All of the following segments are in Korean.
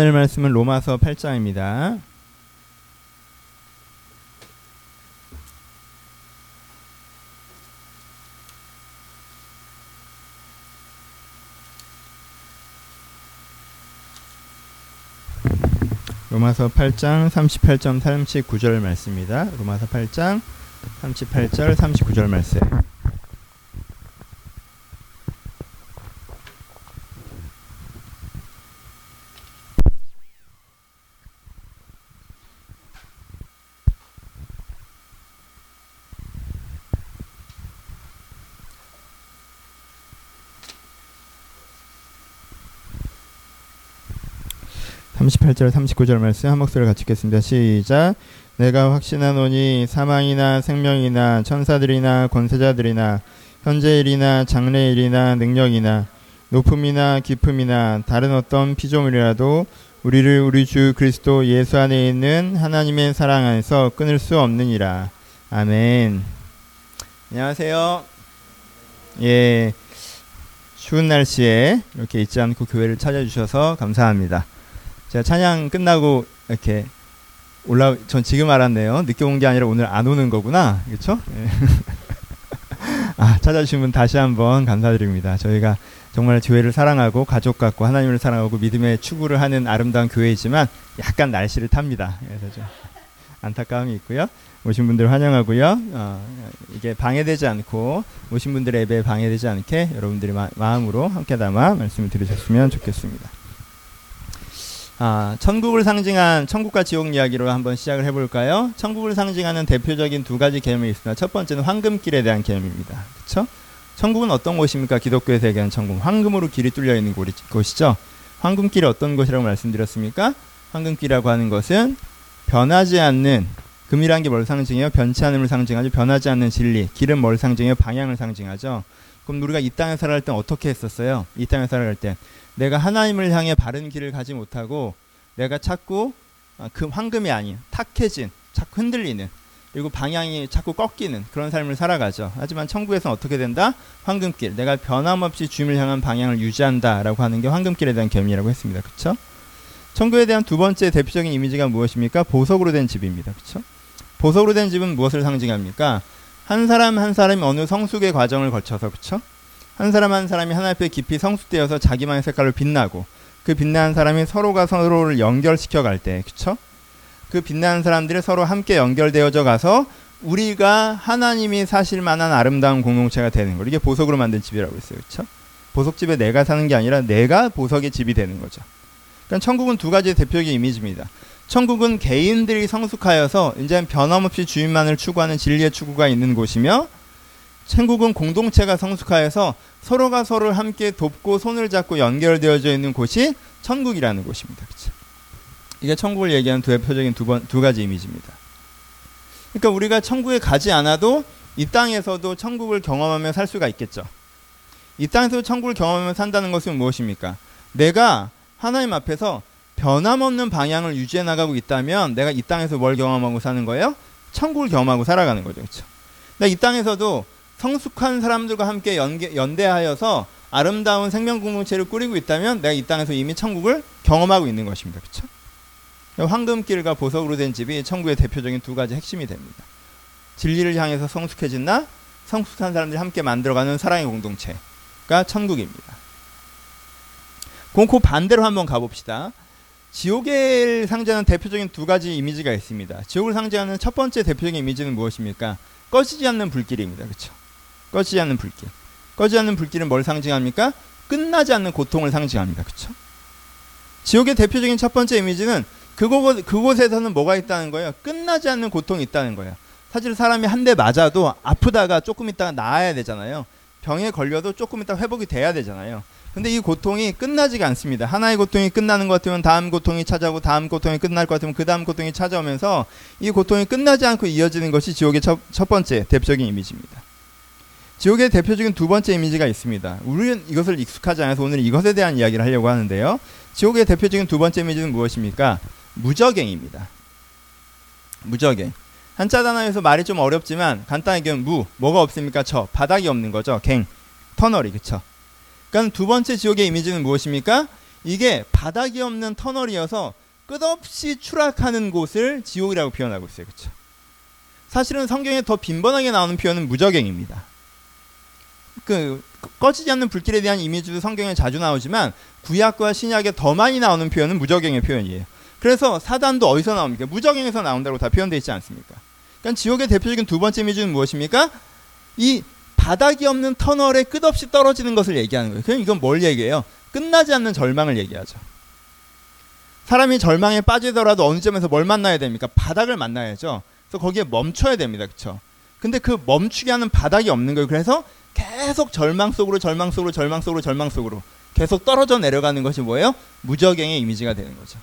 오늘 말씀은 로마서 8장입니다. 로마서 8장 38점 39절 말씀입니다. 로마서 8장 38절 39절 말씀. 38절 39절 말씀 한 목소리를 같이 읽겠습니다. 시작. 내가 확신하노니 사망이나 생명이나 천사들이나 권세자들이나 현재일이나 장래일이나 능력이나 높음이나 깊음이나 다른 어떤 피조물이라도 우리를 우리 주 그리스도 예수 안에 있는 하나님의 사랑 안에서 끊을 수 없느니라. 아멘. 안녕하세요. 예. 추운 날씨에 이렇게 잊지 않고 교회를 찾아주셔서 감사합니다. 제가 찬양 끝나고 이렇게 올라 전 지금 알았네요. 늦게 온 게 아니라 오늘 안 오는 거구나. 그렇죠? 네. 아, 찾아주신 분 다시 한번 감사드립니다. 저희가 정말 교회를 사랑하고 가족 같고 하나님을 사랑하고 믿음의 추구를 하는 아름다운 교회이지만 약간 날씨를 탑니다. 그래서 좀 안타까움이 있고요. 오신 분들 환영하고요. 어, 이게 방해되지 않고 오신 분들의 예배 방해되지 않게 여러분들이 마, 마음으로 함께 담아 말씀을 들으셨으면 좋겠습니다. 아, 천국을 상징한 천국과 지옥 이야기로 한번 시작을 해볼까요? 천국을 상징하는 대표적인 두 가지 개념이 있습니다. 첫 번째는 황금길에 대한 개념입니다. 그렇죠? 천국은 어떤 곳입니까? 기독교에서 얘기하는 천국. 황금으로 길이 뚫려 있는 곳이죠. 황금길이 어떤 곳이라고 말씀드렸습니까? 황금길이라고 하는 것은 변하지 않는 금이란 게 뭘 상징해요? 변치 않음을 상징하죠. 변하지 않는 진리. 길은 뭘 상징해요? 방향을 상징하죠. 그럼 우리가 이 땅에 살아갈 때 어떻게 했었어요? 이 땅에 살아갈 때 내가 하나님을 향해 바른 길을 가지 못하고 내가 자꾸 아, 그 황금이 아닌 탁해진 자꾸 흔들리는 그리고 방향이 자꾸 꺾이는 그런 삶을 살아가죠. 하지만 천국에서는 어떻게 된다? 황금길. 내가 변함없이 주님을 향한 방향을 유지한다라고 하는 게 황금길에 대한 개념이라고 했습니다. 그렇죠? 천국에 대한 두 번째 대표적인 이미지가 무엇입니까? 보석으로 된 집입니다. 그렇죠? 보석으로 된 집은 무엇을 상징합니까? 한 사람 한 사람이 어느 성숙의 과정을 거쳐서 그렇죠? 한 사람 한 사람이 하나 앞에 깊이 성숙되어서 자기만의 색깔로 빛나고 그 빛나는 사람이 서로가 서로를 연결시켜 갈 때, 그쵸? 그 빛나는 사람들이 서로 함께 연결되어져 가서 우리가 하나님이 사실 만한 아름다운 공동체가 되는 거. 이게 보석으로 만든 집이라고 했어요. 그쵸? 보석집에 내가 사는 게 아니라 내가 보석의 집이 되는 거죠. 그러니까 천국은 두 가지의 대표적인 이미지입니다. 천국은 개인들이 성숙하여서 이제 변함없이 주인만을 추구하는 진리의 추구가 있는 곳이며 천국은 공동체가 성숙하여서 서로가 서로를 함께 돕고 손을 잡고 연결되어져 있는 곳이 천국이라는 곳입니다. 그렇죠? 이게 천국을 얘기하는 두 대표적인 두, 번, 두 가지 이미지입니다. 그러니까 우리가 천국에 가지 않아도 이 땅에서도 천국을 경험하며 살 수가 있겠죠. 이 땅에서 천국을 경험하며 산다는 것은 무엇입니까? 내가 하나님 앞에서 변함없는 방향을 유지해 나가고 있다면 내가 이 땅에서 뭘 경험하고 사는 거예요? 천국을 경험하고 살아가는 거죠. 그렇죠? 이 땅에서도 성숙한 사람들과 함께 연계, 연대하여서 아름다운 생명 공동체를 꾸리고 있다면 내가 이 땅에서 이미 천국을 경험하고 있는 것입니다. 그렇죠? 황금길과 보석으로 된 집이 천국의 대표적인 두 가지 핵심이 됩니다. 진리를 향해서 성숙해진다. 성숙한 사람들이 함께 만들어가는 사랑의 공동체가 천국입니다. 공코 반대로 한번 가봅시다. 지옥을 상징하는 대표적인 두 가지 이미지가 있습니다. 지옥을 상징하는 첫 번째 대표적인 이미지는 무엇입니까? 꺼지지 않는 불길입니다. 그렇죠? 꺼지지 않는 불길. 꺼지지 않는 불길은 뭘 상징합니까? 끝나지 않는 고통을 상징합니다. 그렇죠? 지옥의 대표적인 첫 번째 이미지는 그곳, 그곳에서는 뭐가 있다는 거예요? 끝나지 않는 고통이 있다는 거예요. 사실 사람이 한 대 맞아도 아프다가 조금 있다가 나아야 되잖아요. 병에 걸려도 조금 있다가 회복이 돼야 되잖아요. 근데 이 고통이 끝나지가 않습니다. 하나의 고통이 끝나는 것 같으면 다음 고통이 찾아오고 다음 고통이 끝날 것 같으면 그 다음 고통이 찾아오면서 이 고통이 끝나지 않고 이어지는 것이 지옥의 첫, 첫 번째 대표적인 이미지입니다. 지옥의 대표적인 두 번째 이미지가 있습니다. 우리는 이것을 익숙하지 않아서 오늘 이것에 대한 이야기를 하려고 하는데요. 지옥의 대표적인 두 번째 이미지는 무엇입니까? 무적행입니다. 무적행. 한자 단어에서 말이 좀 어렵지만 간단하게 무 뭐가 없습니까? 저 바닥이 없는 거죠. 갱 터널이 그쵸. 그러니까 두 번째 지옥의 이미지는 무엇입니까? 이게 바닥이 없는 터널이어서 끝없이 추락하는 곳을 지옥이라고 표현하고 있어요. 그렇죠? 사실은 성경에 더 빈번하게 나오는 표현은 무적행입니다. 그 꺼지지 않는 불길에 대한 이미지도 성경에 자주 나오지만 구약과 신약에 더 많이 나오는 표현은 무적행의 표현이에요. 그래서 사단도 어디서 나옵니까? 무적행에서 나온다고 다 표현되어 있지 않습니까? 그러니까 지옥의 대표적인 두 번째 이미지는 무엇입니까? 이 바닥이 없는 터널에 끝없이 떨어지는 것을 얘기하는 거예요. 그럼 이건 뭘 얘기해요? 끝나지 않는 절망을 얘기하죠. 사람이 절망에 빠지더라도 어느 점에서 뭘 만나야 됩니까? 바닥을 만나야죠. 그래서 거기에 멈춰야 됩니다. 그렇죠? 근데 그 멈추게 하는 바닥이 없는 거예요. 그래서 계속 절망 속으로 절망 속으로 절망 속으로 절망 속으로 계속 떨어져 내려가는 것이 뭐예요? 무적행의 이미지가 되는 거죠.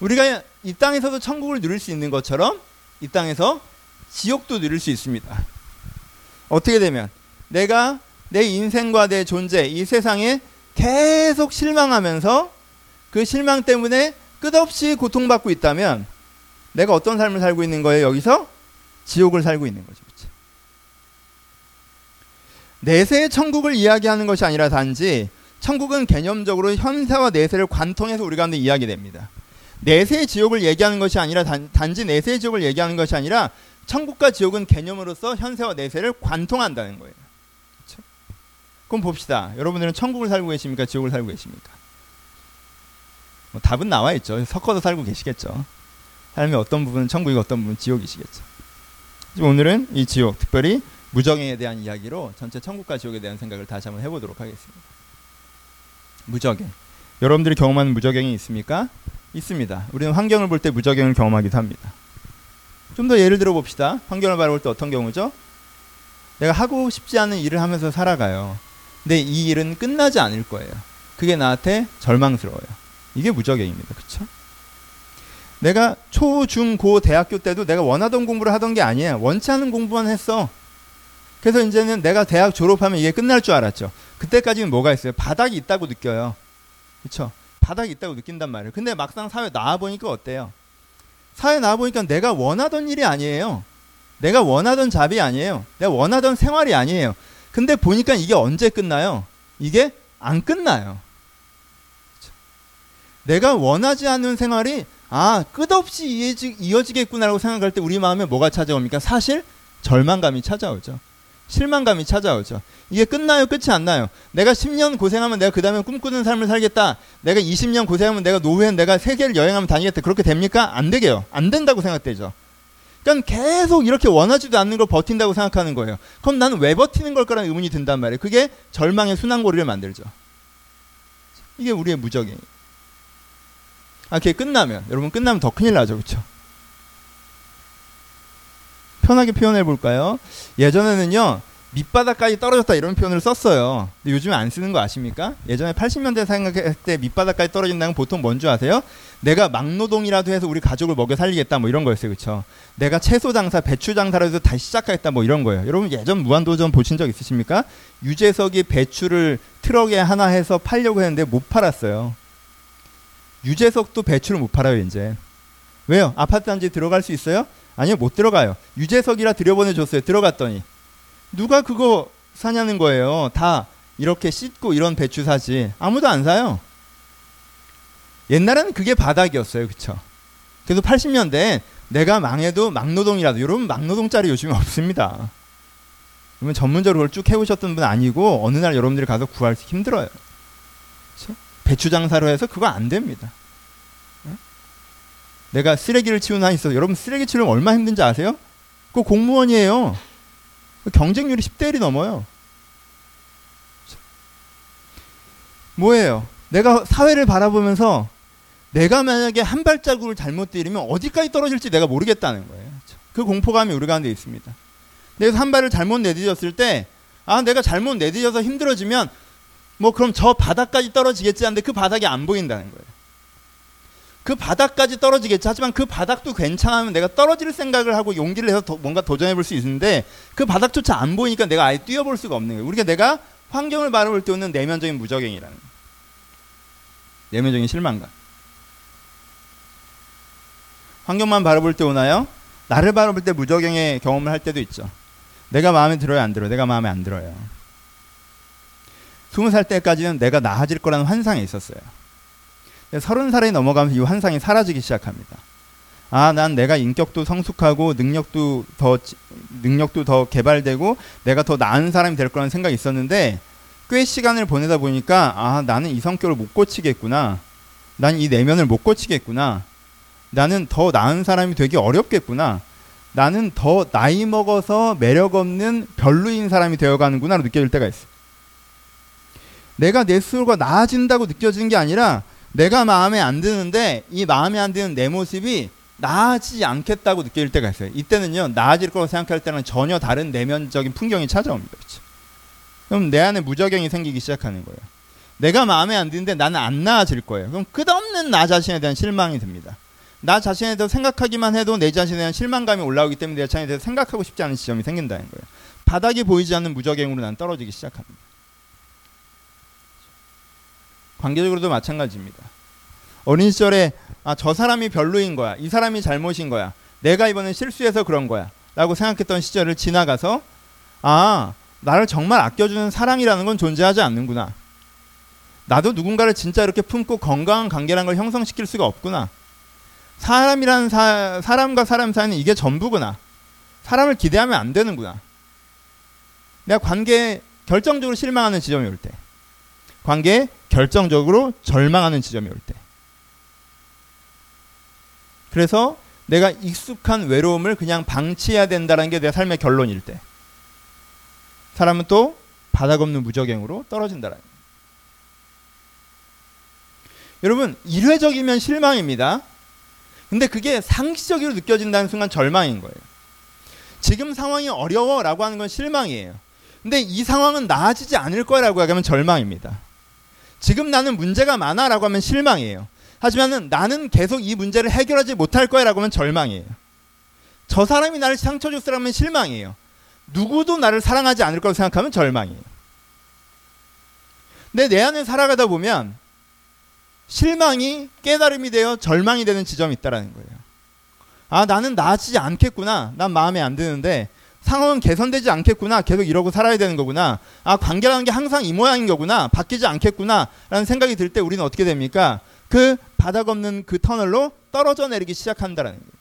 우리가 이 땅에서도 천국을 누릴 수 있는 것처럼 이 땅에서 지옥도 누릴 수 있습니다. 어떻게 되면 내가 내 인생과 내 존재, 이 세상에 계속 실망하면서 그 실망 때문에 끝없이 고통받고 있다면 내가 어떤 삶을 살고 있는 거예요? 여기서 지옥을 살고 있는 거죠. 내세의 천국을 이야기하는 것이 아니라 단지 천국은 개념적으로 현세와 내세를 관통해서 우리 가운데 이야기됩니다. 내세의 지옥을 얘기하는 것이 아니라 단, 지 내세의 지옥을 얘기하는 것이 아니라 천국과 지옥은 개념으로서 현세와 내세를 관통한다는 거예요. 그렇죠? 그럼 봅시다. 여러분들은 천국을 살고 계십니까? 지옥을 살고 계십니까? 뭐 답은 나와 있죠. 섞어서 살고 계시겠죠. 삶의 어떤 부분은 천국이고 어떤 부분은 지옥이시겠죠. 오늘은 이 지옥, 특별히 무정행에 대한 이야기로 전체 천국과 지옥에 대한 생각을 다시 한번 해보도록 하겠습니다. 무적행. 여러분들이 경험하는 무적행이 있습니까? 있습니다. 우리는 환경을 볼 때 무적행을 경험하기도 합니다. 좀 더 예를 들어 봅시다. 환경을 바라볼 때 어떤 경우죠? 내가 하고 싶지 않은 일을 하면서 살아가요. 근데 이 일은 끝나지 않을 거예요. 그게 나한테 절망스러워요. 이게 무적행입니다. 그렇죠? 내가 초, 중, 고, 대학교 때도 내가 원하던 공부를 하던 게 아니에요. 원치 않은 공부만 했어. 그래서 이제는 내가 대학 졸업하면 이게 끝날 줄 알았죠. 그때까지는 뭐가 있어요? 바닥이 있다고 느껴요. 그렇죠? 바닥이 있다고 느낀단 말이에요. 근데 막상 사회 나와 보니까 어때요? 사회 나와 보니까 내가 원하던 일이 아니에요. 내가 원하던 잡이 아니에요. 내가 원하던 생활이 아니에요. 근데 보니까 이게 언제 끝나요? 이게 안 끝나요. 그렇죠? 내가 원하지 않는 생활이 아 끝없이 이어지, 이어지겠구나라고 생각할 때 우리 마음에 뭐가 찾아옵니까? 사실 절망감이 찾아오죠. 실망감이 찾아오죠. 이게 끝나요? 끝이 안 나요? 내가 10년 고생하면 내가 그 다음에 꿈꾸는 삶을 살겠다. 내가 20년 고생하면 내가 노후엔 내가 세계를 여행하면 다니겠다. 그렇게 됩니까? 안 되게요. 안 된다고 생각되죠. 그러니까 계속 이렇게 원하지도 않는 걸 버틴다고 생각하는 거예요. 그럼 나는 왜 버티는 걸까라는 의문이 든단 말이에요. 그게 절망의 순환고리를 만들죠. 이게 우리의 무적이에요. 아, 그게 끝나면 여러분 끝나면 더 큰일 나죠, 그렇죠? 편하게 표현해 볼까요? 예전에는요. 밑바닥까지 떨어졌다 이런 표현을 썼어요. 근데 요즘에 안 쓰는 거 아십니까? 예전에 80년대 생각할 때 밑바닥까지 떨어진다는 보통 뭔지 아세요? 내가 막노동이라도 해서 우리 가족을 먹여 살리겠다 뭐 이런 거였어요. 그렇죠? 내가 채소 장사, 배추 장사라도 다시 시작하겠다 뭐 이런 거예요. 여러분 예전 무한도전 보신 적 있으십니까? 유재석이 배추를 트럭에 하나 해서 팔려고 했는데 못 팔았어요. 유재석도 배추를 못 팔아요, 이제. 왜요? 아파트 단지 들어갈 수 있어요? 아니요, 못 들어가요. 유재석이라 들여보내줬어요. 들어갔더니. 누가 그거 사냐는 거예요. 다 이렇게 씻고 이런 배추 사지. 아무도 안 사요. 옛날에는 그게 바닥이었어요. 그쵸? 그래서 80년대 내가 망해도 막노동이라도 여러분 막노동짜리 요즘에 없습니다. 그러면 전문적으로 쭉 해오셨던 분 아니고 어느 날 여러분들이 가서 구하기 힘들어요. 그쵸? 배추 장사로 해서 그거 안 됩니다. 내가 쓰레기를 치우는 한 있어. 여러분 쓰레기 치우면 얼마 힘든지 아세요? 그 공무원이에요. 경쟁률이 10대 1이 넘어요. 뭐예요? 내가 사회를 바라보면서 내가 만약에 한 발자국을 잘못 들이면 어디까지 떨어질지 내가 모르겠다는 거예요. 그 공포감이 우리 가운데 있습니다. 내가 한 발을 잘못 내딛었을 때, 아, 내가 잘못 내딛어서 힘들어지면, 뭐, 그럼 저 바닥까지 떨어지겠지 하는데 그 바닥이 안 보인다는 거예요. 그 바닥까지 떨어지겠지. 하지만 그 바닥도 괜찮으면 내가 떨어질 생각을 하고 용기를 내서 도, 뭔가 도전해 볼 수 있는데 그 바닥조차 안 보이니까 내가 아예 뛰어볼 수가 없는 거예요. 우리가 내가 환경을 바라볼 때 오는 내면적인 무적행이라는 거예요. 내면적인 실망감. 환경만 바라볼 때 오나요? 나를 바라볼 때 무적행의 경험을 할 때도 있죠. 내가 마음에 들어요, 안 들어요? 내가 마음에 안 들어요. 스무 살 때까지는 내가 나아질 거라는 환상이 있었어요. 서른 살이 넘어가면서 이 환상이 사라지기 시작합니다. 아, 난 내가 인격도 성숙하고 능력도 더 능력도 더 개발되고 내가 더 나은 사람이 될 거라는 생각이 있었는데 꽤 시간을 보내다 보니까 아, 나는 이 성격을 못 고치겠구나. 난 이 내면을 못 고치겠구나. 나는 더 나은 사람이 되기 어렵겠구나. 나는 더 나이 먹어서 매력 없는 별로인 사람이 되어가는구나로 느껴질 때가 있어. 내가 내 스스로가 나아진다고 느껴지는 게 아니라 내가 마음에 안 드는데 이 마음에 안 드는 내 모습이 나아지지 않겠다고 느낄 때가 있어요. 이때는요 나아질 거라고 생각할 때는 전혀 다른 내면적인 풍경이 찾아옵니다. 그렇죠? 그럼 내 안에 무적행이 생기기 시작하는 거예요. 내가 마음에 안 드는데 나는 안 나아질 거예요. 그럼 끝없는 나 자신에 대한 실망이 듭니다. 나 자신에 대해서 생각하기만 해도 내 자신에 대한 실망감이 올라오기 때문에 내 자신에 대해서 생각하고 싶지 않은 지점이 생긴다는 거예요. 바닥이 보이지 않는 무적행으로 난 떨어지기 시작합니다. 관계적으로도 마찬가지입니다. 어린 시절에 아, 저 사람이 별로인 거야. 이 사람이 잘못인 거야. 내가 이번에 실수해서 그런 거야. 라고 생각했던 시절을 지나가서 아, 나를 정말 아껴주는 사랑이라는 건 존재하지 않는구나. 나도 누군가를 진짜 이렇게 품고 건강한 관계라는 걸 형성시킬 수가 없구나. 사람이라는 사, 사람과 사람 사이는 이게 전부구나. 사람을 기대하면 안 되는구나. 내가 관계에 결정적으로 실망하는 지점이 올 때. 관계에 결정적으로 절망하는 지점이 올 때. 그래서 내가 익숙한 외로움을 그냥 방치해야 된다는 게 내 삶의 결론일 때. 사람은 또 바닥 없는 무적행으로 떨어진다라는 여러분, 일회적이면 실망입니다. 근데 그게 상시적으로 느껴진다는 순간 절망인 거예요. 지금 상황이 어려워라고 하는 건 실망이에요. 근데 이 상황은 나아지지 않을 거라고 하면 절망입니다. 지금 나는 문제가 많아 라고 하면 실망이에요. 하지만은 나는 계속 이 문제를 해결하지 못할 거야 라고 하면 절망이에요. 저 사람이 나를 상처 줬으라면 실망이에요. 누구도 나를 사랑하지 않을 거라고 생각하면 절망이에요. 근데 내 안에 살아가다 보면 실망이 깨달음이 되어 절망이 되는 지점이 있다라는 거예요. 아, 나는 나아지지 않겠구나. 난 마음에 안 드는데 상황은 개선되지 않겠구나. 계속 이러고 살아야 되는 거구나. 아, 관계라는 게 항상 이 모양인 거구나. 바뀌지 않겠구나. 라는 생각이 들 때 우리는 어떻게 됩니까? 그 바닥 없는 그 터널로 떨어져 내리기 시작한다라는 거예요.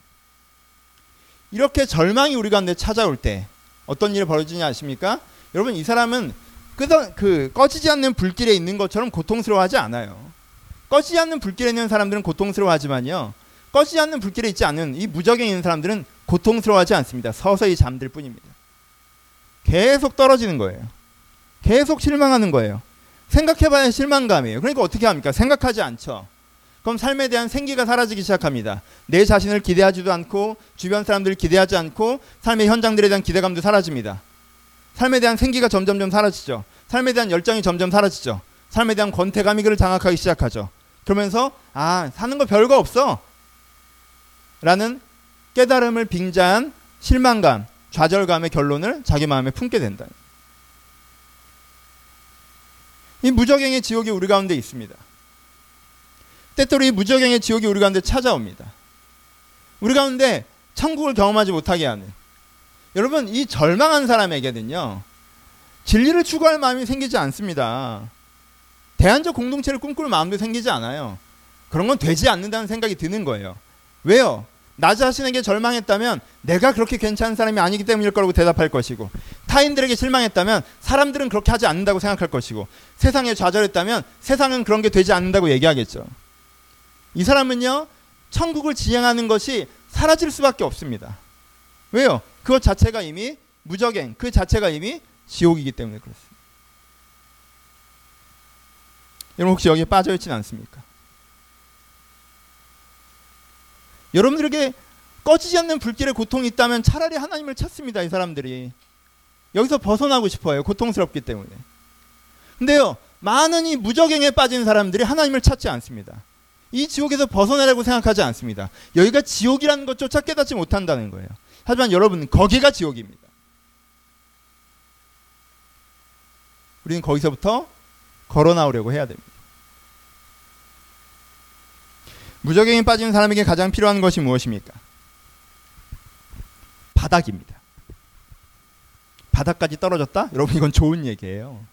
이렇게 절망이 우리 가운데 찾아올 때 어떤 일이 벌어지냐 아십니까? 여러분 이 사람은 끄덕, 그 꺼지지 않는 불길에 있는 것처럼 고통스러워하지 않아요. 꺼지지 않는 불길에 있는 사람들은 고통스러워하지만요. 꺼지지 않는 불길에 있지 않은 이 무적에 있는 사람들은 고통스러워하지 않습니다. 서서히 잠들 뿐입니다. 계속 떨어지는 거예요. 계속 실망하는 거예요. 생각해봐야 실망감이에요. 그러니까 어떻게 합니까? 생각하지 않죠. 그럼 삶에 대한 생기가 사라지기 시작합니다. 내 자신을 기대하지도 않고 주변 사람들을 기대하지 않고 삶의 현장들에 대한 기대감도 사라집니다. 삶에 대한 생기가 점점점 사라지죠. 삶에 대한 열정이 점점 사라지죠. 삶에 대한 권태감이 그를 장악하기 시작하죠. 그러면서 아 사는 거 별거 없어 라는 깨달음을 빙자한 실망감, 좌절감의 결론을 자기 마음에 품게 된다. 이 무적행의 지옥이 우리 가운데 있습니다. 때때로 이 무적행의 지옥이 우리 가운데 찾아옵니다. 우리 가운데 천국을 경험하지 못하게 하는 여러분 이 절망한 사람에게는요 진리를 추구할 마음이 생기지 않습니다. 대안적 공동체를 꿈꿀 마음도 생기지 않아요. 그런 건 되지 않는다는 생각이 드는 거예요. 왜요? 나 자신에게 절망했다면 내가 그렇게 괜찮은 사람이 아니기 때문일 거라고 대답할 것이고 타인들에게 실망했다면 사람들은 그렇게 하지 않는다고 생각할 것이고 세상에 좌절했다면 세상은 그런 게 되지 않는다고 얘기하겠죠. 이 사람은요, 천국을 지향하는 것이 사라질 수밖에 없습니다. 왜요? 그것 자체가 이미 무적행, 그 자체가 이미 지옥이기 때문에 그렇습니다. 여러분 혹시 여기에 빠져 있지는 않습니까? 여러분들에게 꺼지지 않는 불길의 고통이 있다면 차라리 하나님을 찾습니다. 이 사람들이. 여기서 벗어나고 싶어요. 고통스럽기 때문에. 근데요, 많은 이 무적행에 빠진 사람들이 하나님을 찾지 않습니다. 이 지옥에서 벗어나라고 생각하지 않습니다. 여기가 지옥이라는 것조차 깨닫지 못한다는 거예요. 하지만 여러분, 거기가 지옥입니다. 우리는 거기서부터 걸어 나오려고 해야 됩니다. 무적행에 빠진 사람에게 가장 필요한 것이 무엇입니까? 바닥입니다. 바닥까지 떨어졌다? 여러분 이건 좋은 얘기예요.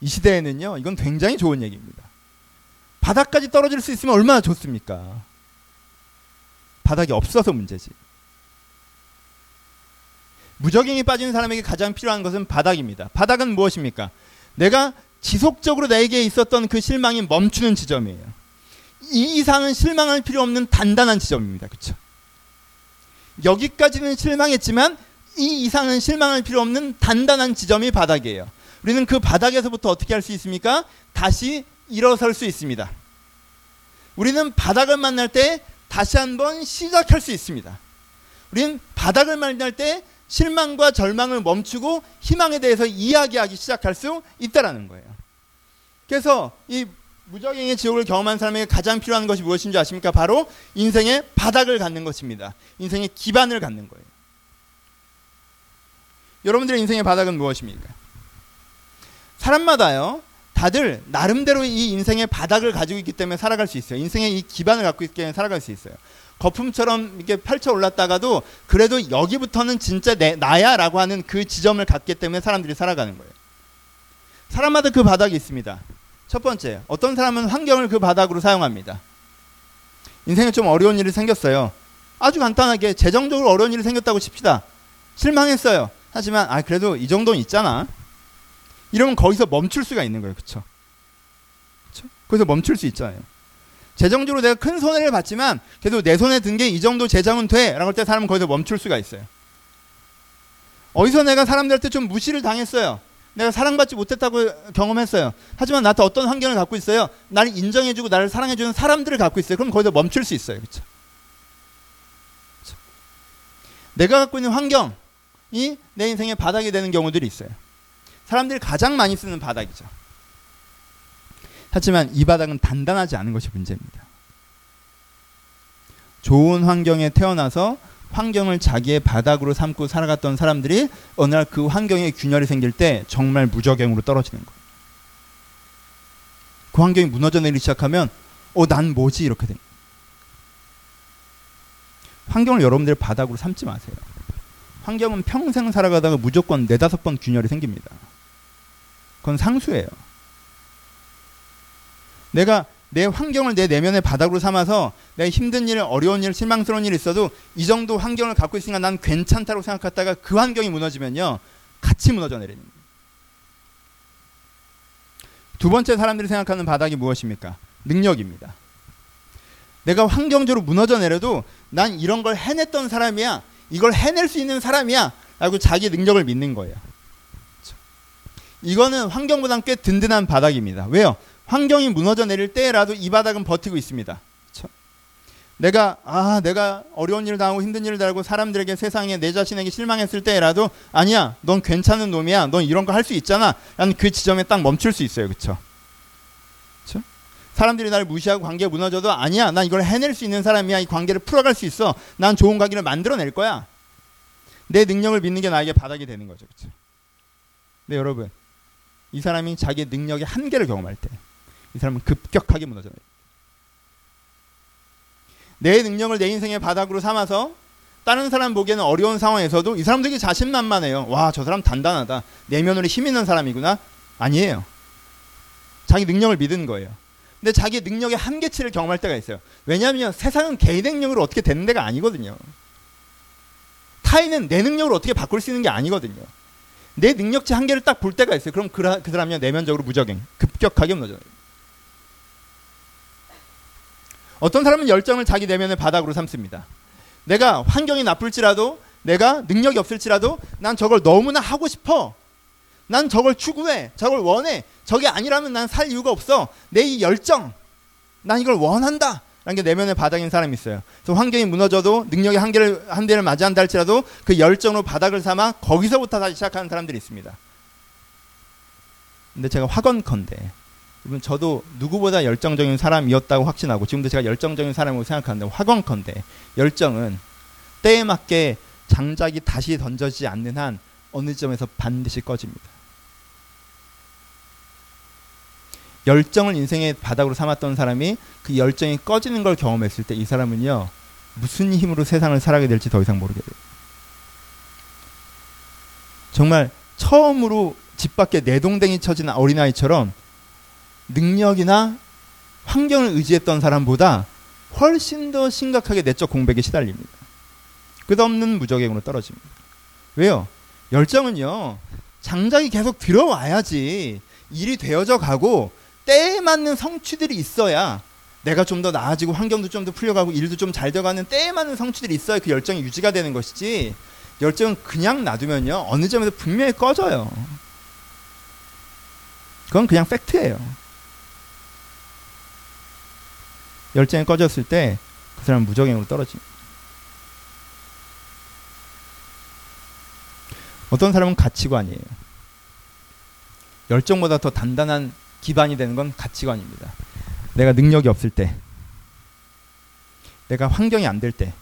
이 시대에는요, 이건 굉장히 좋은 얘기입니다. 바닥까지 떨어질 수 있으면 얼마나 좋습니까? 바닥이 없어서 문제지. 무적행에 빠진 사람에게 가장 필요한 것은 바닥입니다. 바닥은 무엇입니까? 내가 지속적으로 나에게 있었던 그 실망이 멈추는 지점이에요. 이 이상은 실망할 필요 없는 단단한 지점입니다. 그렇죠? 여기까지는 실망했지만 이 이상은 실망할 필요 없는 단단한 지점이 바닥이에요. 우리는 그 바닥에서부터 어떻게 할 수 있습니까? 다시 일어설 수 있습니다. 우리는 바닥을 만날 때 다시 한번 시작할 수 있습니다. 우리는 바닥을 만날 때 실망과 절망을 멈추고 희망에 대해서 이야기하기 시작할 수 있다라는 거예요. 그래서 이 무적행의 지옥을 경험한 사람에게 가장 필요한 것이 무엇인지 아십니까? 바로 인생의 바닥을 갖는 것입니다. 인생의 기반을 갖는 거예요. 여러분들의 인생의 바닥은 무엇입니까? 사람마다요. 다들 나름대로 이 인생의 바닥을 가지고 있기 때문에 살아갈 수 있어요. 인생의 이 기반을 갖고 있기 때문에 살아갈 수 있어요. 거품처럼 이렇게 펼쳐 올랐다가도 그래도 여기부터는 진짜 내, 나야라고 하는 그 지점을 갖기 때문에 사람들이 살아가는 거예요. 사람마다 그 바닥이 있습니다. 첫 번째, 어떤 사람은 환경을 그 바닥으로 사용합니다. 인생에 좀 어려운 일이 생겼어요. 아주 간단하게 재정적으로 어려운 일이 생겼다고 칩시다. 실망했어요. 하지만 아 그래도 이 정도는 있잖아. 이러면 거기서 멈출 수가 있는 거예요. 그렇죠? 거기서 멈출 수 있잖아요. 재정적으로 내가 큰 손해를 봤지만 그래도 내 손에 든 게 이 정도 재정은 돼 라고 할 때 사람은 거기서 멈출 수가 있어요. 어디서 내가 사람들한테 좀 무시를 당했어요. 내가 사랑받지 못했다고 경험했어요. 하지만 나한테 어떤 환경을 갖고 있어요? 나를 인정해주고 나를 사랑해주는 사람들을 갖고 있어요. 그럼 거기서 멈출 수 있어요. 그렇죠? 내가 갖고 있는 환경이 내 인생의 바닥이 되는 경우들이 있어요. 사람들이 가장 많이 쓰는 바닥이죠. 하지만 이 바닥은 단단하지 않은 것이 문제입니다. 좋은 환경에 태어나서 환경을 자기의 바닥으로 삼고 살아갔던 사람들이 어느 날 그 환경에 균열이 생길 때 정말 무적행으로 떨어지는 거예요. 그 환경이 무너져 내리기 시작하면 어, 난 뭐지? 이렇게 됩니다. 환경을 여러분들 바닥으로 삼지 마세요. 환경은 평생 살아가다가 무조건 네다섯 번 균열이 생깁니다. 그건 상수예요. 내가 내 환경을 내 내면의 바닥으로 삼아서 내 힘든 일, 어려운 일, 실망스러운 일이 있어도 이 정도 환경을 갖고 있으니까 난 괜찮다고 생각했다가 그 환경이 무너지면요. 같이 무너져 내리는 거예요. 두 번째 사람들이 생각하는 바닥이 무엇입니까? 능력입니다. 내가 환경적으로 무너져 내려도 난 이런 걸 해냈던 사람이야. 이걸 해낼 수 있는 사람이야. 라고 자기 능력을 믿는 거예요. 이거는 환경보다 꽤 든든한 바닥입니다. 왜요? 환경이 무너져 내릴 때라도 이 바닥은 버티고 있습니다. 내가 아 내가 어려운 일을 당하고 힘든 일을 당하고 사람들에게 세상에 내 자신에게 실망했을 때라도 아니야 넌 괜찮은 놈이야 넌 이런 거 할 수 있잖아 라는 그 지점에 딱 멈출 수 있어요 그렇죠? 그렇죠? 사람들이 나를 무시하고 관계가 무너져도 아니야 난 이걸 해낼 수 있는 사람이야 이 관계를 풀어갈 수 있어 난 좋은 관계를 만들어낼 거야 내 능력을 믿는 게 나에게 바닥이 되는 거죠 그렇죠? 네 여러분 이 사람이 자기 능력의 한계를 경험할 때 이 사람은 급격하게 무너져요. 내 능력을 내 인생의 바닥으로 삼아서 다른 사람 보기에는 어려운 상황에서도 이 사람 되게 자신만만해요. 와, 저 사람 단단하다. 내면으로 힘 있는 사람이구나. 아니에요. 자기 능력을 믿은 거예요. 근데 자기 능력의 한계치를 경험할 때가 있어요. 왜냐하면 세상은 개인의 능력으로 어떻게 되는 데가 아니거든요. 타인은 내 능력으로 어떻게 바꿀 수 있는 게 아니거든요. 내 능력치 한계를 딱 볼 때가 있어요. 그럼 그, 그 사람이 내면적으로 무적행, 급격하게 무너져요. 어떤 사람은 열정을 자기 내면의 바닥으로 삼습니다. 내가 환경이 나쁠지라도 내가 능력이 없을지라도 난 저걸 너무나 하고 싶어. 난 저걸 추구해. 저걸 원해. 저게 아니라면 난 살 이유가 없어. 내 이 열정. 난 이걸 원한다. 라는 게 내면의 바닥인 사람이 있어요. 그래서 환경이 무너져도 능력의 한계를 한 대를 맞이한다 할지라도 그 열정으로 바닥을 삼아 거기서부터 다시 시작하는 사람들이 있습니다. 근데 제가 확언컨대 여러분 저도 누구보다 열정적인 사람이었다고 확신하고 지금도 제가 열정적인 사람으로 생각하는데 화건컨대 열정은 때에 맞게 장작이 다시 던져지지 않는 한 어느 점에서 반드시 꺼집니다. 열정을 인생의 바닥으로 삼았던 사람이 그 열정이 꺼지는 걸 경험했을 때 이 사람은요 무슨 힘으로 세상을 살아가게 될지 더 이상 모르게 돼요. 정말 처음으로 집 밖에 내동댕이 쳐진 어린아이처럼 능력이나 환경을 의지했던 사람보다 훨씬 더 심각하게 내적 공백에 시달립니다. 끝없는 무적행으로 떨어집니다. 왜요? 열정은요, 장작이 계속 들어와야지 일이 되어져 가고 때에 맞는 성취들이 있어야 내가 좀 더 나아지고 환경도 좀 더 풀려가고 일도 좀잘 돼가는 때에 맞는 성취들이 있어야 그 열정이 유지가 되는 것이지 열정은 그냥 놔두면요 어느 점에서 분명히 꺼져요. 그건 그냥 팩트예요. 열정이 꺼졌을 때 그 사람은 무적행으로 떨어집니다. 어떤 사람은 가치관이에요. 열정보다 더 단단한 기반이 되는 건 가치관입니다. 내가 능력이 없을 때, 내가 환경이 안 될 때,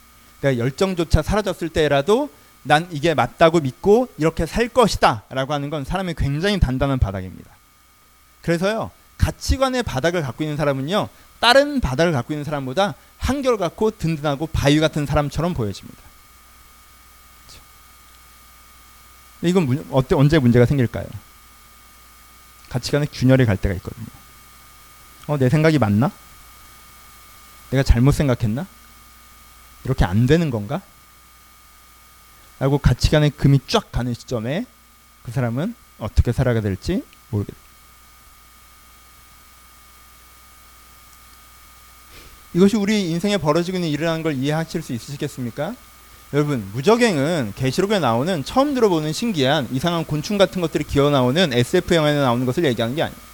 내가 열정조차 사라졌을 때라도 난 이게 맞다고 믿고 이렇게 살 것이다 라고 하는 건 사람의 굉장히 단단한 바닥입니다. 그래서요, 가치관의 바닥을 갖고 있는 사람은요, 다른 바닥을 갖고 있는 사람보다 한결같고 든든하고 바위 같은 사람처럼 보여집니다. 그렇죠? 이건 문, 어때 언제 문제가 생길까요? 가치관의 균열이 갈 때가 있거든요. 어, 내 생각이 맞나? 내가 잘못 생각했나? 이렇게 안 되는 건가? 라고 가치관의 금이 쫙 가는 시점에 그 사람은 어떻게 살아가 될지 모르겠다. 이것이 우리 인생에 벌어지고 있는 일이라는 걸 이해하실 수 있으시겠습니까? 여러분 무적행은 계시록에 나오는 처음 들어보는 신기한 이상한 곤충 같은 것들이 기어 나오는 SF 영화에 나오는 것을 얘기하는 게 아니에요.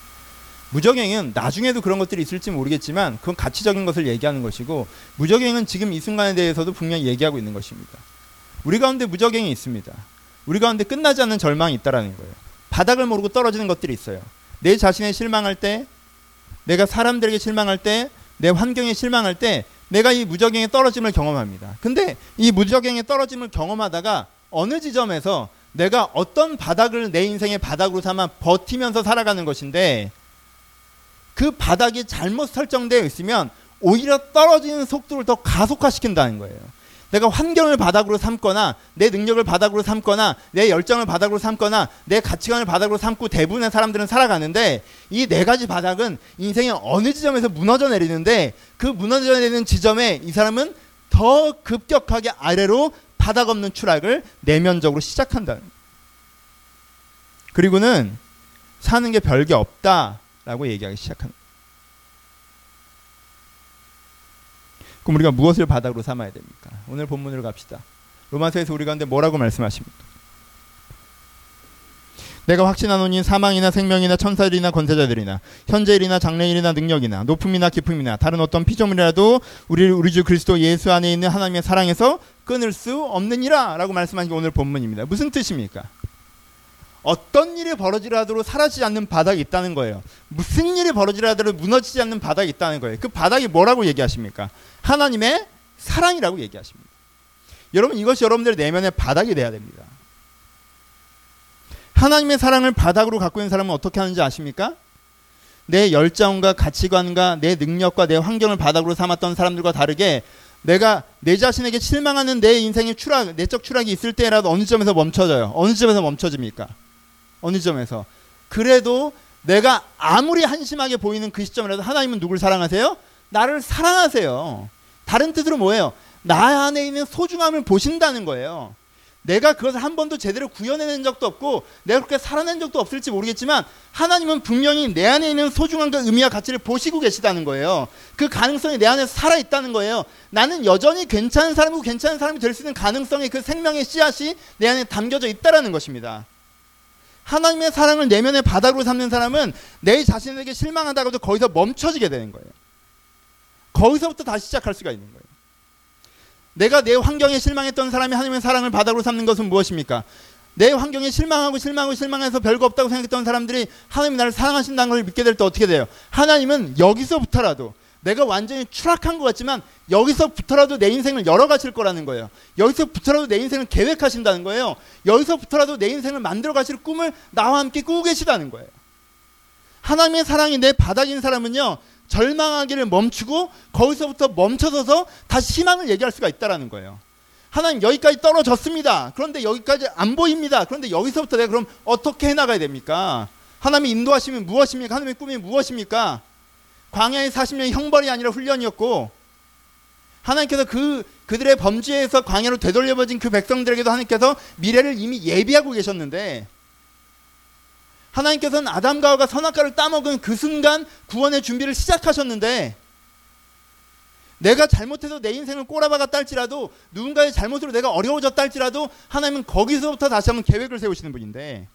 무적행은 나중에도 그런 것들이 있을지 모르겠지만 그건 가치적인 것을 얘기하는 것이고 무적행은 지금 이 순간에 대해서도 분명히 얘기하고 있는 것입니다. 우리 가운데 무적행이 있습니다. 우리 가운데 끝나지 않는 절망이 있다라는 거예요. 바닥을 모르고 떨어지는 것들이 있어요. 내 자신에 실망할 때, 내가 사람들에게 실망할 때, 내 환경에 실망할 때 내가 이 무적행에 떨어짐을 경험합니다. 근데 이 무적행에 떨어짐을 경험하다가 어느 지점에서 내가 어떤 바닥을 내 인생의 바닥으로 삼아 버티면서 살아가는 것인데 그 바닥이 잘못 설정되어 있으면 오히려 떨어지는 속도를 더 가속화시킨다는 거예요. 내가 환경을 바닥으로 삼거나 내 능력을 바닥으로 삼거나 내 열정을 바닥으로 삼거나 내 가치관을 바닥으로 삼고 대부분의 사람들은 살아가는데 이 네 가지 바닥은 인생의 어느 지점에서 무너져 내리는데 그 무너져 내리는 지점에 이 사람은 더 급격하게 아래로 바닥 없는 추락을 내면적으로 시작한다. 그리고는 사는 게 별게 없다라고 얘기하기 시작합니다. 그럼 우리가 무엇을 바닥으로 삼아야 됩니까? 오늘 본문으로 갑시다. 로마서에서 우리 가운데 뭐라고 말씀하십니까? 내가 확신하노니 사망이나 생명이나 천사들이나 권세자들이나 현재일이나 장래일이나 능력이나 높음이나 깊음이나 다른 어떤 피조물이라도 우리 우리 주 그리스도 예수 안에 있는 하나님의 사랑에서 끊을 수 없느니라라고 말씀하신 게 오늘 본문입니다. 무슨 뜻입니까? 어떤 일이 벌어지라도 사라지지 않는 바닥이 있다는 거예요. 무슨 일이 벌어지라도 무너지지 않는 바닥이 있다는 거예요. 그 바닥이 뭐라고 얘기하십니까? 하나님의 사랑이라고 얘기하십니다. 여러분 이것이 여러분들의 내면의 바닥이 돼야 됩니다. 하나님의 사랑을 바닥으로 갖고 있는 사람은 어떻게 하는지 아십니까? 내 열정과 가치관과 내 능력과 내 환경을 바닥으로 삼았던 사람들과 다르게 내가 내 자신에게 실망하는 내 인생의 추락, 내적 추락이 있을 때라도 어느 점에서 멈춰져요. 어느 점에서 멈춰집니까? 어느 점에서 그래도 내가 아무리 한심하게 보이는 그 시점이라도 하나님은 누굴 사랑하세요? 나를 사랑하세요. 다른 뜻으로 뭐예요? 나 안에 있는 소중함을 보신다는 거예요. 내가 그것을 한 번도 제대로 구현해낸 적도 없고 내가 그렇게 살아낸 적도 없을지 모르겠지만 하나님은 분명히 내 안에 있는 소중함과 의미와 가치를 보시고 계시다는 거예요. 그 가능성이 내 안에 살아 있다는 거예요. 나는 여전히 괜찮은 사람이고 괜찮은 사람이 될 수 있는 가능성이 그 생명의 씨앗이 내 안에 담겨져 있다라는 것입니다. 하나님의 사랑을 내면의 바닥으로 삼는 사람은 내 자신에게 실망한다고도 거기서 멈춰지게 되는 거예요. 거기서부터 다시 시작할 수가 있는 거예요. 내가 내 환경에 실망했던 사람이 하나님의 사랑을 바닥으로 삼는 것은 무엇입니까? 내 환경에 실망하고 실망하고 실망해서 별거 없다고 생각했던 사람들이 하나님이 나를 사랑하신다는 걸 믿게 될 때 어떻게 돼요? 하나님은 여기서부터라도 내가 완전히 추락한 것 같지만 여기서부터라도 내 인생을 열어가실 거라는 거예요. 여기서부터라도 내 인생을 계획하신다는 거예요. 여기서부터라도 내 인생을 만들어 가실 꿈을 나와 함께 꾸고 계시다는 거예요. 하나님의 사랑이 내 바닥인 사람은요. 절망하기를 멈추고 거기서부터 멈춰서서 다시 희망을 얘기할 수가 있다라는 거예요. 하나님 여기까지 떨어졌습니다. 그런데 여기까지 안 보입니다. 그런데 여기서부터 내가 그럼 어떻게 해나가야 됩니까? 하나님이 인도하시면 무엇입니까? 하나님의 꿈이 무엇입니까? 광야의 40년이 형벌이 아니라 훈련이었고 하나님께서 그 그들의 범죄에서 광야로 되돌려버진 그 백성들에게도 하나님께서 미래를 이미 예비하고 계셨는데 하나님께서는 아담과 하와가 선악과를 따먹은 그 순간 구원의 준비를 시작하셨는데 내가 잘못해서 내 인생을 꼬라박았다 할지라도 누군가의 잘못으로 내가 어려워졌다 할지라도 하나님은 거기서부터 다시 한번 계획을 세우시는 분인데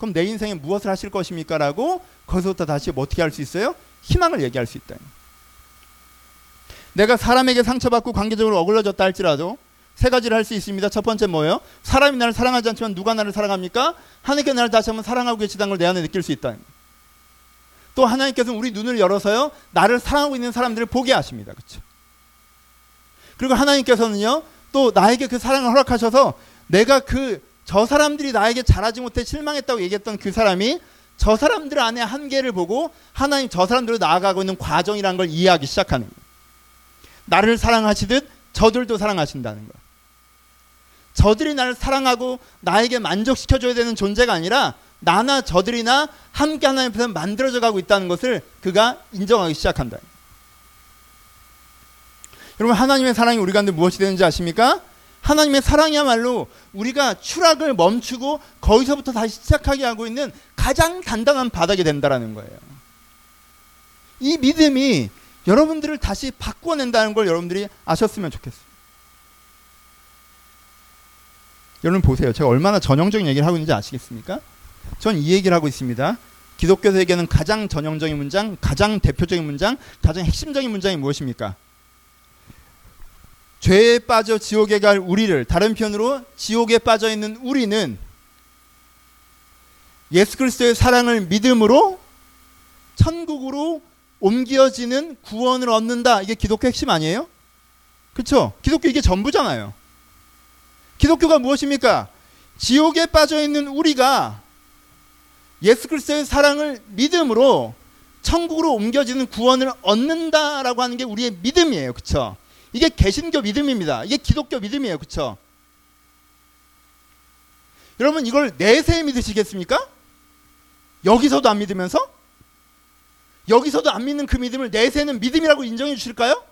그럼 내 인생에 무엇을 하실 것입니까? 라고 거기서부터 다시 뭐 어떻게 할 수 있어요? 희망을 얘기할 수 있다. 내가 사람에게 상처받고 관계적으로 어글러졌다 할지라도 세 가지를 할 수 있습니다. 첫 번째 뭐예요? 사람이 나를 사랑하지 않지만 누가 나를 사랑합니까? 하나님께 나를 다시 한번 사랑하고 계시다는 걸 내 안에 느낄 수 있다. 또 하나님께서는 우리 눈을 열어서요. 나를 사랑하고 있는 사람들을 보게 하십니다. 그렇죠? 그리고 하나님께서는요. 또 나에게 그 사랑을 허락하셔서 내가 그 저 사람들이 나에게 잘하지 못해 실망했다고 얘기했던 그 사람이 저 사람들 안에 한계를 보고 하나님 저 사람들로 나아가고 있는 과정이라는 걸 이해하기 시작하는 거예요. 나를 사랑하시듯 저들도 사랑하신다는 거예요. 저들이 나를 사랑하고 나에게 만족시켜줘야 되는 존재가 아니라 나나 저들이나 함께 하나님 앞에서 만들어져 가고 있다는 것을 그가 인정하기 시작한다. 여러분 하나님의 사랑이 우리 가운데 무엇이 되는지 아십니까? 하나님의 사랑이야말로 우리가 추락을 멈추고 거기서부터 다시 시작하게 하고 있는 가장 단단한 바닥이 된다라는 거예요. 이 믿음이 여러분들을 다시 바꿔낸다는 걸 여러분들이 아셨으면 좋겠어요. 여러분 보세요. 제가 얼마나 전형적인 얘기를 하고 있는지 아시겠습니까? 전 이 얘기를 하고 있습니다. 기독교에게는 가장 전형적인 문장, 가장 대표적인 문장, 가장 핵심적인 문장이 무엇입니까? 죄에 빠져 지옥에 갈 우리를 다른 편으로 지옥에 빠져 있는 우리는 예수 그리스도의 사랑을 믿음으로 천국으로 옮겨지는 구원을 얻는다. 이게 기독교 핵심 아니에요? 그렇죠? 기독교 이게 전부잖아요. 기독교가 무엇입니까? 지옥에 빠져 있는 우리가 예수 그리스도의 사랑을 믿음으로 천국으로 옮겨지는 구원을 얻는다라고 하는 게 우리의 믿음이에요. 그렇죠? 이게 개신교 믿음입니다. 이게 기독교 믿음이에요. 그렇죠? 여러분 이걸 내세에 믿으시겠습니까? 여기서도 안 믿으면서? 여기서도 안 믿는 그 믿음을 내세는 믿음이라고 인정해 주실까요?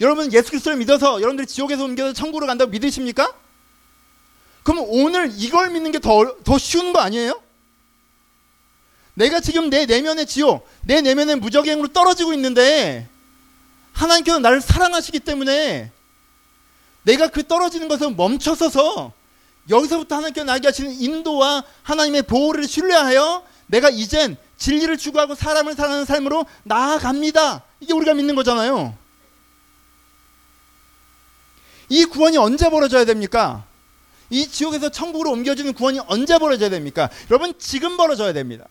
여러분 예수 그리스도를 믿어서 여러분들이 지옥에서 옮겨서 천국으로 간다고 믿으십니까? 그럼 오늘 이걸 믿는 게 더 더 쉬운 거 아니에요? 내가 지금 내 내면의 지옥, 내 내면의 무적행으로 떨어지고 있는데 하나님께서 나를 사랑하시기 때문에 내가 그 떨어지는 것을 멈춰서서 여기서부터 하나님께서 나에게 하시는 인도와 하나님의 보호를 신뢰하여 내가 이젠 진리를 추구하고 사람을 사랑하는 삶으로 나아갑니다. 이게 우리가 믿는 거잖아요. 이 구원이 언제 벌어져야 됩니까? 이 지옥에서 천국으로 옮겨지는 구원이 언제 벌어져야 됩니까? 여러분 지금 벌어져야 됩니다.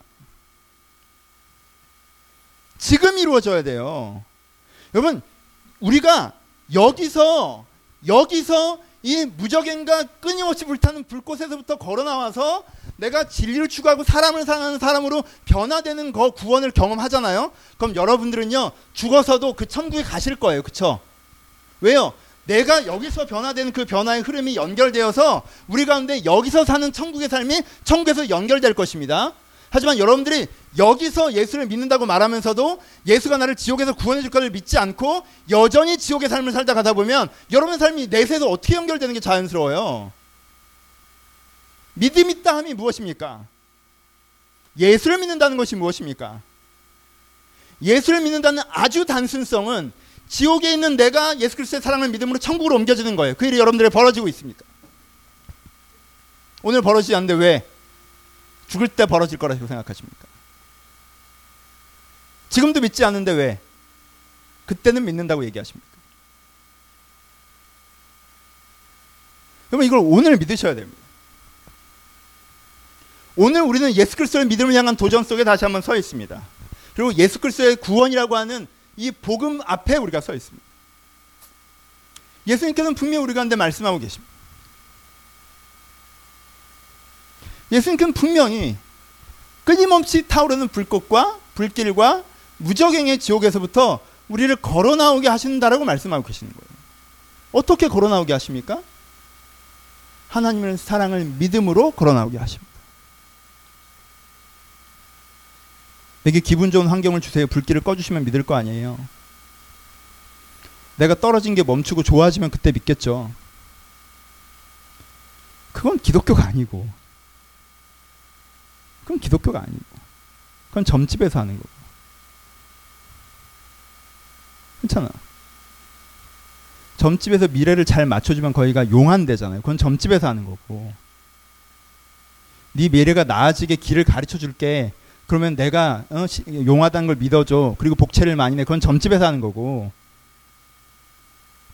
지금 이루어져야 돼요. 여러분 우리가 여기서 여기서 이 무적행과 끊임없이 불타는 불꽃에서부터 걸어 나와서 내가 진리를 추구하고 사람을 사랑하는 사람으로 변화되는 거 구원을 경험하잖아요. 그럼 여러분들은요 죽어서도 그 천국에 가실 거예요, 그렇죠? 왜요? 내가 여기서 변화되는 그 변화의 흐름이 연결되어서 우리 가운데 여기서 사는 천국의 삶이 천국에서 연결될 것입니다. 하지만 여러분들이 여기서 예수를 믿는다고 말하면서도 예수가 나를 지옥에서 구원해 줄 것을 믿지 않고 여전히 지옥의 삶을 살다 가다 보면 여러분의 삶이 내세에서 어떻게 연결되는 게 자연스러워요. 믿음 있다 함이 무엇입니까? 예수를 믿는다는 것이 무엇입니까? 예수를 믿는다는 아주 단순성은 지옥에 있는 내가 예수 그리스도의 사랑을 믿음으로 천국으로 옮겨지는 거예요. 그 일이 여러분들에 벌어지고 있습니까? 오늘 벌어지지 않는데 왜 죽을 때 벌어질 거라고 생각하십니까? 지금도 믿지 않는데 왜 그때는 믿는다고 얘기하십니까? 그러면 이걸 오늘 믿으셔야 됩니다. 오늘 우리는 예수 그리스도의 믿음을 향한 도전 속에 다시 한번 서 있습니다. 그리고 예수 그리스도의 구원이라고 하는 이 복음 앞에 우리가 서 있습니다. 예수님께서는 분명히 우리 가운데 말씀하고 계십니다. 예수님께서는 분명히 끊임없이 타오르는 불꽃과 불길과 무적행의 지옥에서부터 우리를 걸어 나오게 하신다라고 말씀하고 계시는 거예요. 어떻게 걸어 나오게 하십니까? 하나님의 사랑을 믿음으로 걸어 나오게 하십니다. 내게 기분 좋은 환경을 주세요. 불길을 꺼주시면 믿을 거 아니에요. 내가 떨어진 게 멈추고 좋아지면 그때 믿겠죠. 그건 기독교가 아니고. 그건 기독교가 아니고. 그건 점집에서 하는 거고. 괜찮아. 점집에서 미래를 잘 맞춰주면 거기가 용한대잖아요. 그건 점집에서 하는 거고. 네 미래가 나아지게 길을 가르쳐 줄게. 그러면 내가 어, 용하다는 걸 믿어줘. 그리고 복채를 많이 내. 그건 점집에서 하는 거고.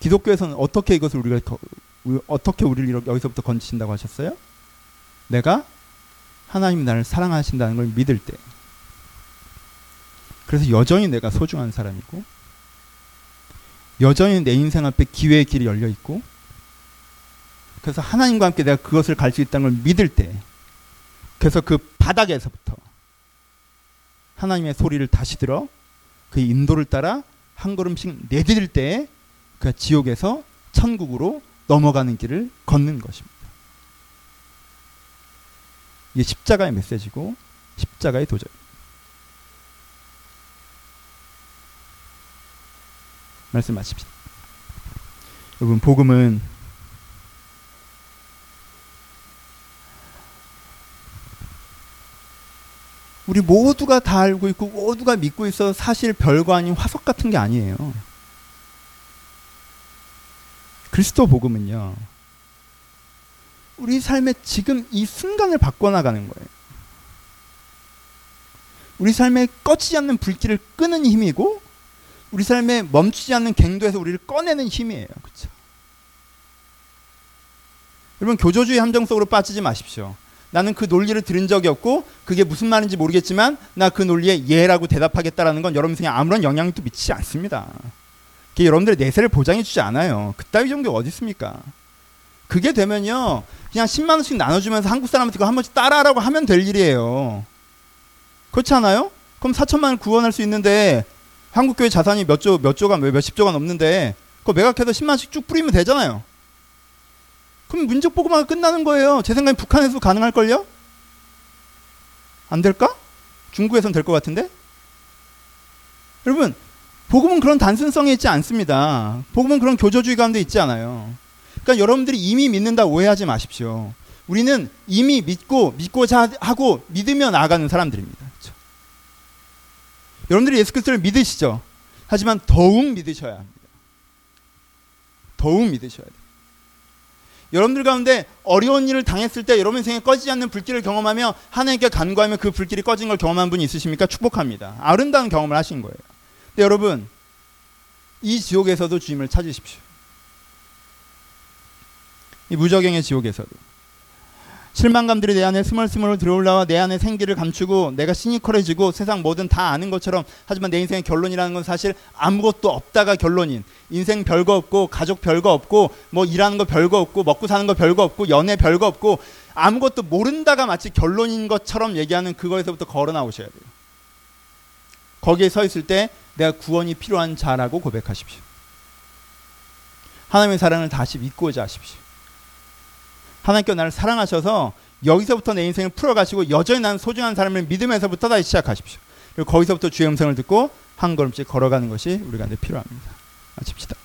기독교에서는 어떻게 이것을 우리가 어떻게 우리를 여기서부터 건지신다고 하셨어요? 내가 하나님 나를 사랑하신다는 걸 믿을 때. 그래서 여전히 내가 소중한 사람이고 여전히 내 인생 앞에 기회의 길이 열려 있고 그래서 하나님과 함께 내가 그것을 갈 수 있다는 걸 믿을 때 그래서 그 바닥에서부터 하나님의 소리를 다시 들어 그 인도를 따라 한 걸음씩 내디딜 때그 지옥에서 천국으로 넘어가는 길을 걷는 것입니다. 이게 십자가의 메시지고 십자가의 도전. 말씀 마칩시다. 여러분 복음은 우리 모두가 다 알고 있고 모두가 믿고 있어 사실 별거 아닌 화석 같은 게 아니에요. 그리스도 복음은요. 우리 삶의 지금 이 순간을 바꿔나가는 거예요. 우리 삶에 꺼지지 않는 불길을 끄는 힘이고 우리 삶에 멈추지 않는 갱도에서 우리를 꺼내는 힘이에요. 그렇죠? 여러분 교조주의 함정 속으로 빠지지 마십시오. 나는 그 논리를 들은 적이 없고 그게 무슨 말인지 모르겠지만 나 그 논리에 예라고 대답하겠다라는 건 여러분 생에 아무런 영향도 미치지 않습니다. 그게 여러분들의 내세를 보장해 주지 않아요. 그따위 종교 어디 있습니까? 그게 되면요. 그냥 10만 원씩 나눠주면서 한국 사람한테 그거 한 번씩 따라하라고 하면 될 일이에요. 그렇지 않아요? 그럼 4천만 원 구원할 수 있는데 한국 교회 자산이 몇 조, 몇 조가, 몇 십 조가 넘는데 그거 매각해서 10만 원씩 쭉 뿌리면 되잖아요. 그럼 문적 보고만 끝나는 거예요. 제 생각엔 북한에서 가능할 걸요? 안 될까? 중국에선 될 것 같은데? 여러분, 복음은 그런 단순성이 있지 않습니다. 복음은 그런 교조주의 가운데 있지 않아요. 그러니까 여러분들이 이미 믿는다 오해하지 마십시오. 우리는 이미 믿고 믿고자 하고 믿으며 나아가는 사람들입니다. 그렇죠? 여러분들이 예수 그리스도를 믿으시죠. 하지만 더욱 믿으셔야 합니다. 더욱 믿으셔야 돼요. 여러분들 가운데 어려운 일을 당했을 때 여러분 생에 꺼지지 않는 불길을 경험하며 하나님께 간구하며 그 불길이 꺼진 걸 경험한 분이 있으십니까? 축복합니다. 아름다운 경험을 하신 거예요. 근데 여러분 이 지옥에서도 주님을 찾으십시오. 이 무적행의 지옥에서도 실망감들이 내 안에 스멀스멀 들어올라와 내 안에 생기를 감추고 내가 시니컬해지고 세상 뭐든 다 아는 것처럼 하지만 내 인생의 결론이라는 건 사실 아무것도 없다가 결론인 인생 별거 없고 가족 별거 없고 뭐 일하는 거 별거 없고 먹고 사는 거 별거 없고 연애 별거 없고 아무것도 모른다가 마치 결론인 것처럼 얘기하는 그거에서부터 걸어 나오셔야 돼요. 거기에 서 있을 때 내가 구원이 필요한 자라고 고백하십시오. 하나님의 사랑을 다시 믿고자 하십시오. 하나님께 나를 사랑하셔서 여기서부터 내 인생을 풀어가시고 여전히 나는 소중한 사람을 믿으면서부터 다시 시작하십시오. 그리고 거기서부터 주의 음성을 듣고 한 걸음씩 걸어가는 것이 우리가 늘 필요합니다. 마칩시다.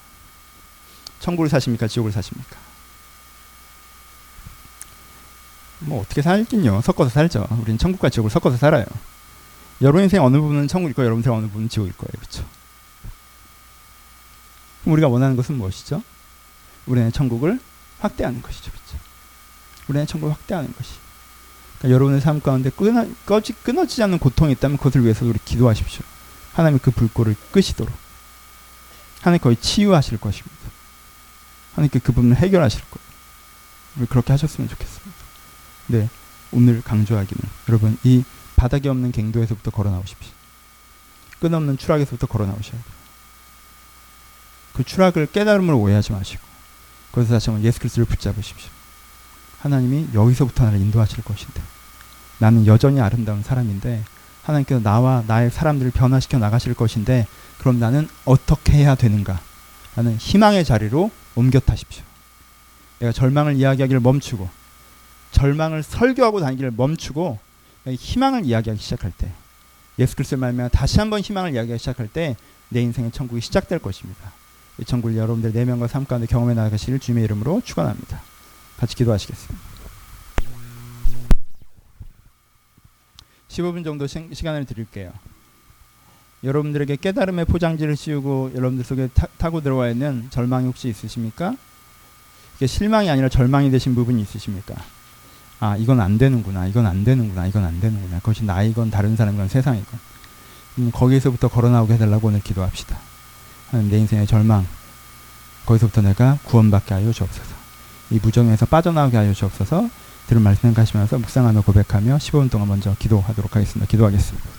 천국을 사십니까? 지옥을 사십니까? 뭐 어떻게 살긴요. 섞어서 살죠. 우리는 천국과 지옥을 섞어서 살아요. 여러분 인생 어느 부분은 천국일 거예요. 여러분 인생 어느 부분은 지옥일 거예요. 그렇죠? 우리가 원하는 것은 무엇이죠? 우리의 천국을 확대하는 것이죠. 그렇죠? 우리의 천국을 확대하는 것이. 그러니까 여러분의 삶 가운데 끊어, 꺼지, 끊어지지 않는 고통이 있다면 그것을 위해서 우리 기도하십시오. 하나님이 그 불꽃을 끄시도록. 하나님 거의 치유하실 것입니다. 하나님께 그 부분을 해결하실 거예요. 우리 그렇게 하셨으면 좋겠습니다. 네, 오늘 강조하기는 여러분 이 바닥이 없는 갱도에서부터 걸어 나오십시오. 끝없는 추락에서부터 걸어 나오셔야 돼요. 그 추락을 깨달음으로 오해하지 마시고 거기서 다시 한번 예수 그리스도를 붙잡으십시오. 하나님이 여기서부터 나를 인도하실 것인데 나는 여전히 아름다운 사람인데 하나님께서 나와 나의 사람들을 변화시켜 나가실 것인데 그럼 나는 어떻게 해야 되는가? 나는 희망의 자리로 옮겨 타십시오. 내가 절망을 이야기하기를 멈추고 절망을 설교하고 다니기를 멈추고 희망을 이야기하기 시작할 때 예수 그리스도의 말면 다시 한번 희망을 이야기하기 시작할 때 내 인생의 천국이 시작될 것입니다. 이 천국을 여러분들 내면과 삶 가운데 경험해 나가시를 주님의 이름으로 축원합니다. 같이 기도하시겠습니다. 15분 정도 시, 간을 드릴게요. 여러분들에게 깨달음의 포장지를 씌우고 여러분들 속에 타, 고 들어와 있는 절망이 혹시 있으십니까? 이게 실망이 아니라 절망이 되신 부분이 있으십니까? 아, 이건 안 되는구나. 이건 안 되는구나. 이건 안 되는구나. 그것이 나이건 다른 사람이건 세상이건. 음, 거기에서부터 걸어나오게 해달라고 오늘 기도합시다. 하나님 내 인생의 절망 거기서부터 내가 구원받게 하여 주옵소서. 이 무정에서 빠져나오게 하여 주옵소서. 들은 말씀 가시면서 묵상하며 고백하며 15분 동안 먼저 기도하도록 하겠습니다. 기도하겠습니다.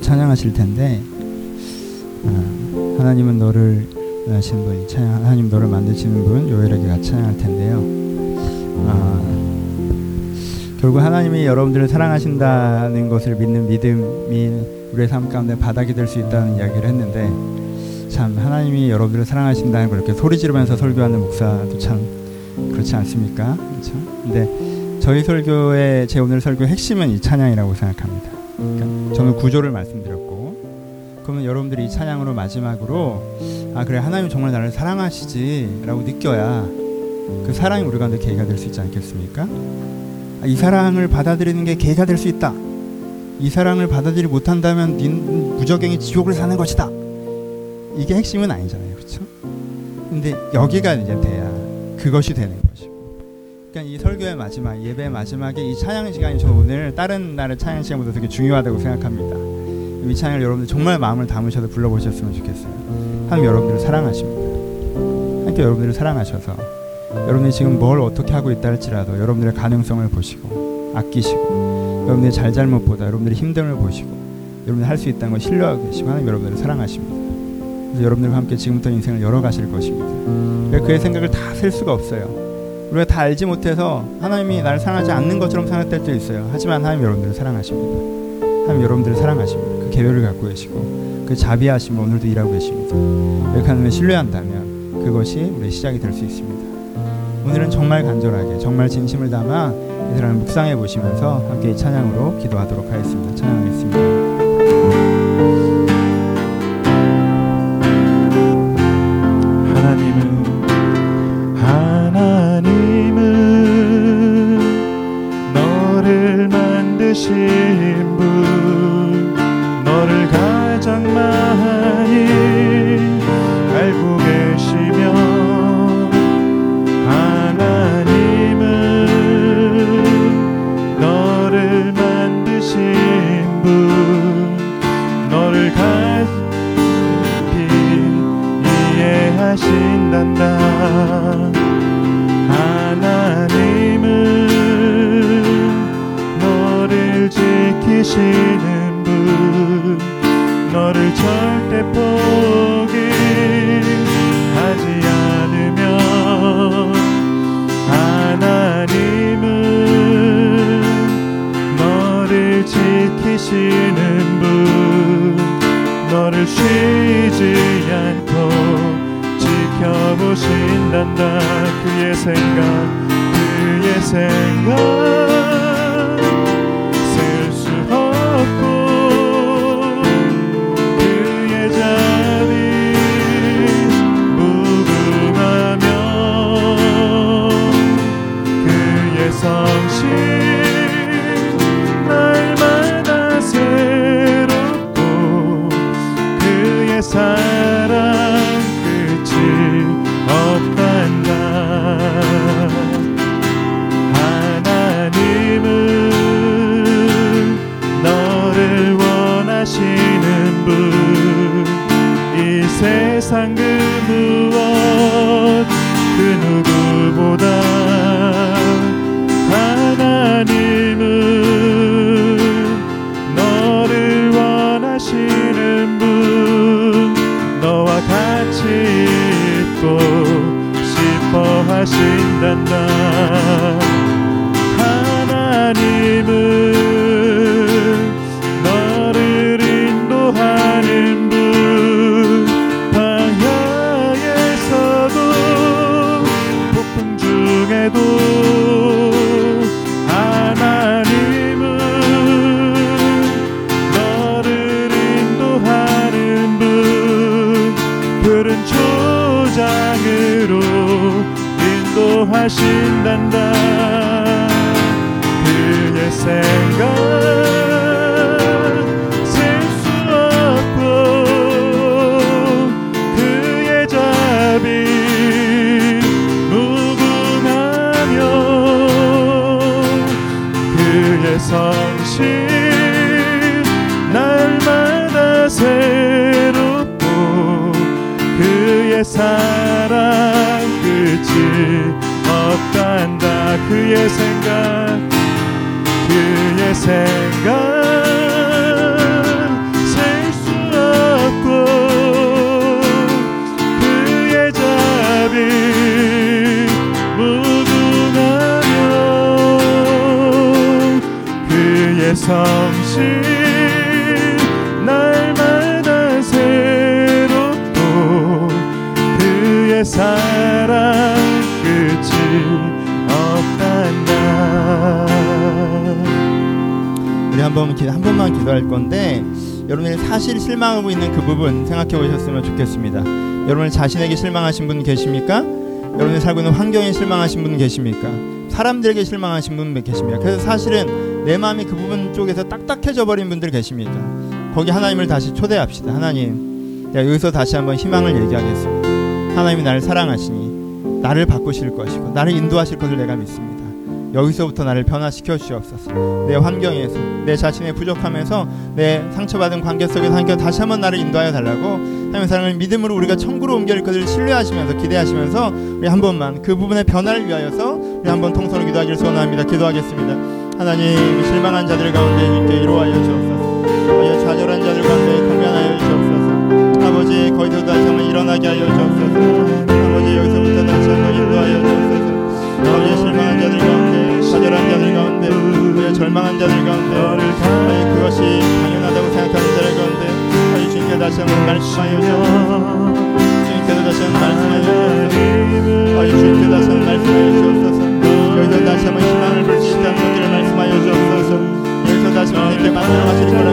찬양하실 텐데 어, 하나님은 너를 하신 분, 찬양, 하나님 너를 만드시는 분 요엘에게 같이 찬양할 텐데요. 어, 결국 하나님이 여러분들을 사랑하신다는 것을 믿는 믿음이 우리의 삶 가운데 바닥이 될 수 있다는 이야기를 했는데 참 하나님이 여러분들을 사랑하신다는 걸 이렇게 소리 지르면서 설교하는 목사도 참 그렇지 않습니까? 그렇죠? 근데 저희 설교의 제 오늘 설교 핵심은 이 찬양이라고 생각합니다. 저는 구조를 말씀드렸고 그러면 여러분들이 이 찬양으로 마지막으로 아 그래 하나님 정말 나를 사랑하시지라고 느껴야 그 사랑이 우리 가운데 계기가 될 수 있지 않겠습니까? 아, 이 사랑을 받아들이는 게 계기가 될 수 있다. 이 사랑을 받아들이지 못한다면 닌 무적행이 지옥을 사는 것이다. 이게 핵심은 아니잖아요, 그렇죠? 근데 여기가 이제 돼야 그것이 되는 것이고. 그러니까 이 설교의 마지막, 예배의 마지막에 이 찬양 시간이 저 오늘 다른 날의 찬양 시간보다 되게 중요하다고 생각합니다. 이 찬양을 여러분들 정말 마음을 담으셔서 불러보셨으면 좋겠어요. 하나님 여러분들을 사랑하십니다. 하나님께 여러분들을 사랑하셔서 여러분이 지금 뭘 어떻게 하고 있다 할지라도 여러분들의 가능성을 보시고 아끼시고 여러분들의 잘잘못보다 여러분들의 힘듦을 보시고 여러분이 할 수 있다는 걸 신뢰하고 계시고 하나님 여러분들을 사랑하십니다. 그래서 여러분들과 함께 지금부터 인생을 열어가실 것입니다. 그의 생각을 다셀 수가 없어요. 우리가 다 알지 못해서 하나님이 나를 사랑하지 않는 것처럼 생각될 때 있어요. 하지만 하나님 여러분들을 사랑하십니다. 하나님 여러분들을 사랑하십니다. 그 계획을 갖고 계시고 그 자비하심을 오늘도 일하고 계십니다. 이렇게 하나님을 신뢰한다면 그것이 우리의 시작이 될 수 있습니다. 오늘은 정말 간절하게 정말 진심을 담아 이 사람을 묵상해 보시면서 함께 이 찬양으로 기도하도록 하겠습니다. 찬양하겠습니다. 하나님은 sin 포기하지 않으면 하나님은 너를 지키시는 분 너를 쉬지 않고 지켜보신단다. 그의 생각 그의 생각 사실 실망하고 있는 그 부분 생각해 보셨으면 좋겠습니다. 여러분 자신에게 실망하신 분 계십니까? 여러분이 살고 있는 환경에 실망하신 분 계십니까? 사람들에게 실망하신 분 계십니까? 그래서 사실은 내 마음이 그 부분 쪽에서 딱딱해져 버린 분들 계십니까? 거기 하나님을 다시 초대합시다. 하나님, 야, 여기서 다시 한번 희망을 얘기하겠습니다. 하나님이 나를 사랑하시니 나를 바꾸실 것이고 나를 인도하실 것을 내가 믿습니다. 여기서부터 나를 변화시켜 주시옵소서. 내 환경에서 내 자신의 부족함에서 내 상처받은 관계 속에서 하나님 다시 한번 나를 인도하여 달라고 하나님의 사랑을 믿음으로 우리가 천국으로 옮길 것을 신뢰하시면서 기대하시면서 우리 한 번만 그 부분의 변화를 위하여서 우리 한 번 통성으로 기도하기를 소원합니다. 기도하겠습니다. 하나님 실망한 자들 가운데 있게 이루하여 주옵소서. 좌절한 자들 가운데 공변하여 주옵소서. 아버지 거기서 다시 한번 일어나게 하여 주옵소서. 아버지 여기서부터 다시 한번 인도하여 주옵소서. 아버지 실망한 자들 가운데 좌절한 자들 가운데 우리의 절망한 자들 가운데 아버지 그것이 당연하다고 생각하는 자들 가운데 아버지 주님께 다시 한번 말씀하여 주옵소서. 주님께서 다시 한번 말씀하여 주옵소서. 아버지 주님께 다시 한번 말씀하여 주옵소서. 여기서 다시 한번 희망을 있다는 것들을 말씀하여 주옵소서. 여기서 다시 한번 이렇게 만들어 가시는 거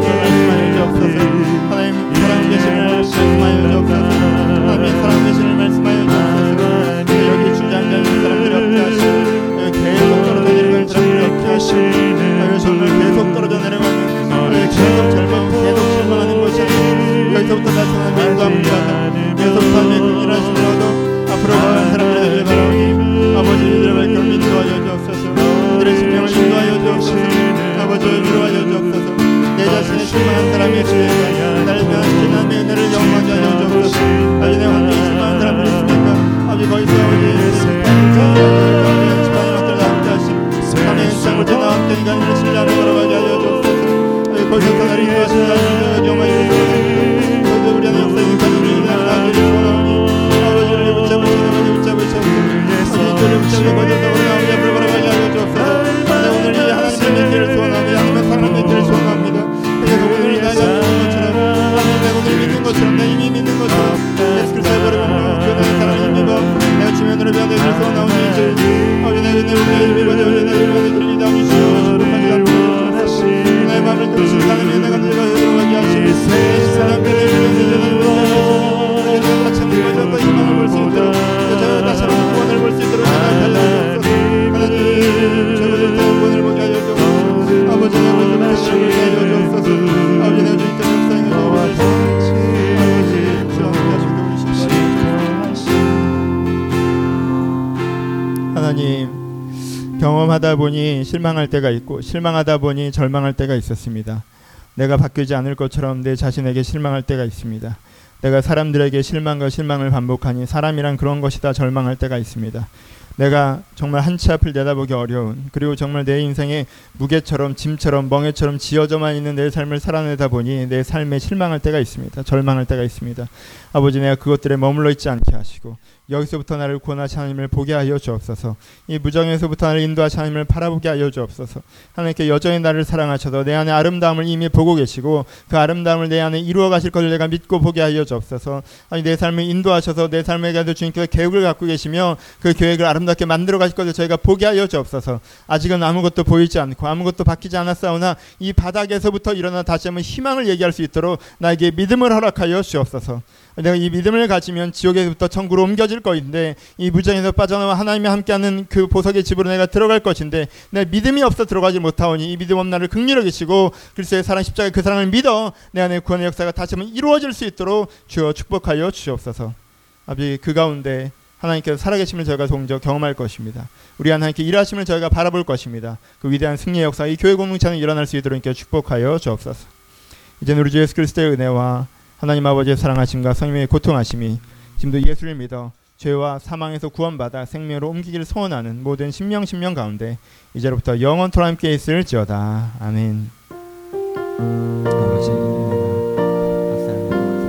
하나님 경험하다 보니 실망할 때가 있고 실망하다 보니 절망할 때가 있었습니다. 내가 바뀌지 않을 것처럼 내 자신에게 실망할 때가 있습니다. 내가 사람들에게 실망과 실망을 반복하니 사람이란 그런 것이다 절망할 때가 있습니다. 내가 정말 한 치 앞을 내다보기 어려운 그리고 정말 내 인생에 무게처럼 짐처럼 멍에처럼 지어져만 있는 내 삶을 살아내다 보니 내 삶에 실망할 때가 있습니다. 절망할 때가 있습니다. 아버지 내가 그것들에 머물러 있지 않게 하시고 여기서부터 나를 구원하시 하나님을 보게 하여 주옵소서. 이 무정에서부터 나를 인도하시 하나님을 바라보게 하여 주옵소서. 하나님께 여전히 나를 사랑하셔서 내 안에 아름다움을 이미 보고 계시고 그 아름다움을 내 안에 이루어 가실 것을 내가 믿고 보게 하여 주옵소서. 아니 내 삶을 인도하셔서 내 삶에 대해서 주님께서 계획을 갖고 계시며 그 계획을 아름답게 만들어 가실 것을 저희가 보게 하여 주옵소서. 아직은 아무것도 보이지 않고 아무것도 바뀌지 않았사오나 이 바닥에서부터 일어나 다시 한번 희망을 얘기할 수 있도록 나에게 믿음을 허락하여 주옵소서. 내가 이 믿음을 가지면 지옥에서부터 천국으로 옮겨질 것인데 이 무정에서 빠져나와 하나님과 함께하는 그 보석의 집으로 내가 들어갈 것인데 내 믿음이 없어 들어가지 못하오니 이 믿음 없는 나를 극렬히 계시고 그리스도의 사랑 십자가 그 사랑을 믿어 내 안에 구원의 역사가 다시 한번 이루어질 수 있도록 주여 축복하여 주시옵소서. 아버지 그 가운데 하나님께서 살아계심을 저희가 동적 경험할 것입니다. 우리 하나님께 일하심을 저희가 바라볼 것입니다. 그 위대한 승리의 역사 이 교회 공동체는 일어날 수 있도록 이렇게 축복하여 주옵소서. 이제 우리 주 예수 그리스도의 은혜와 하나님 아버지의 사랑하심과 성령의 고통하심이 지금도 예수를 믿어 죄와 사망에서 구원받아 생명으로 옮기기를 소원하는 모든 신명 신명 가운데 이제로부터 영원토록 함께 있을지어다. 아멘.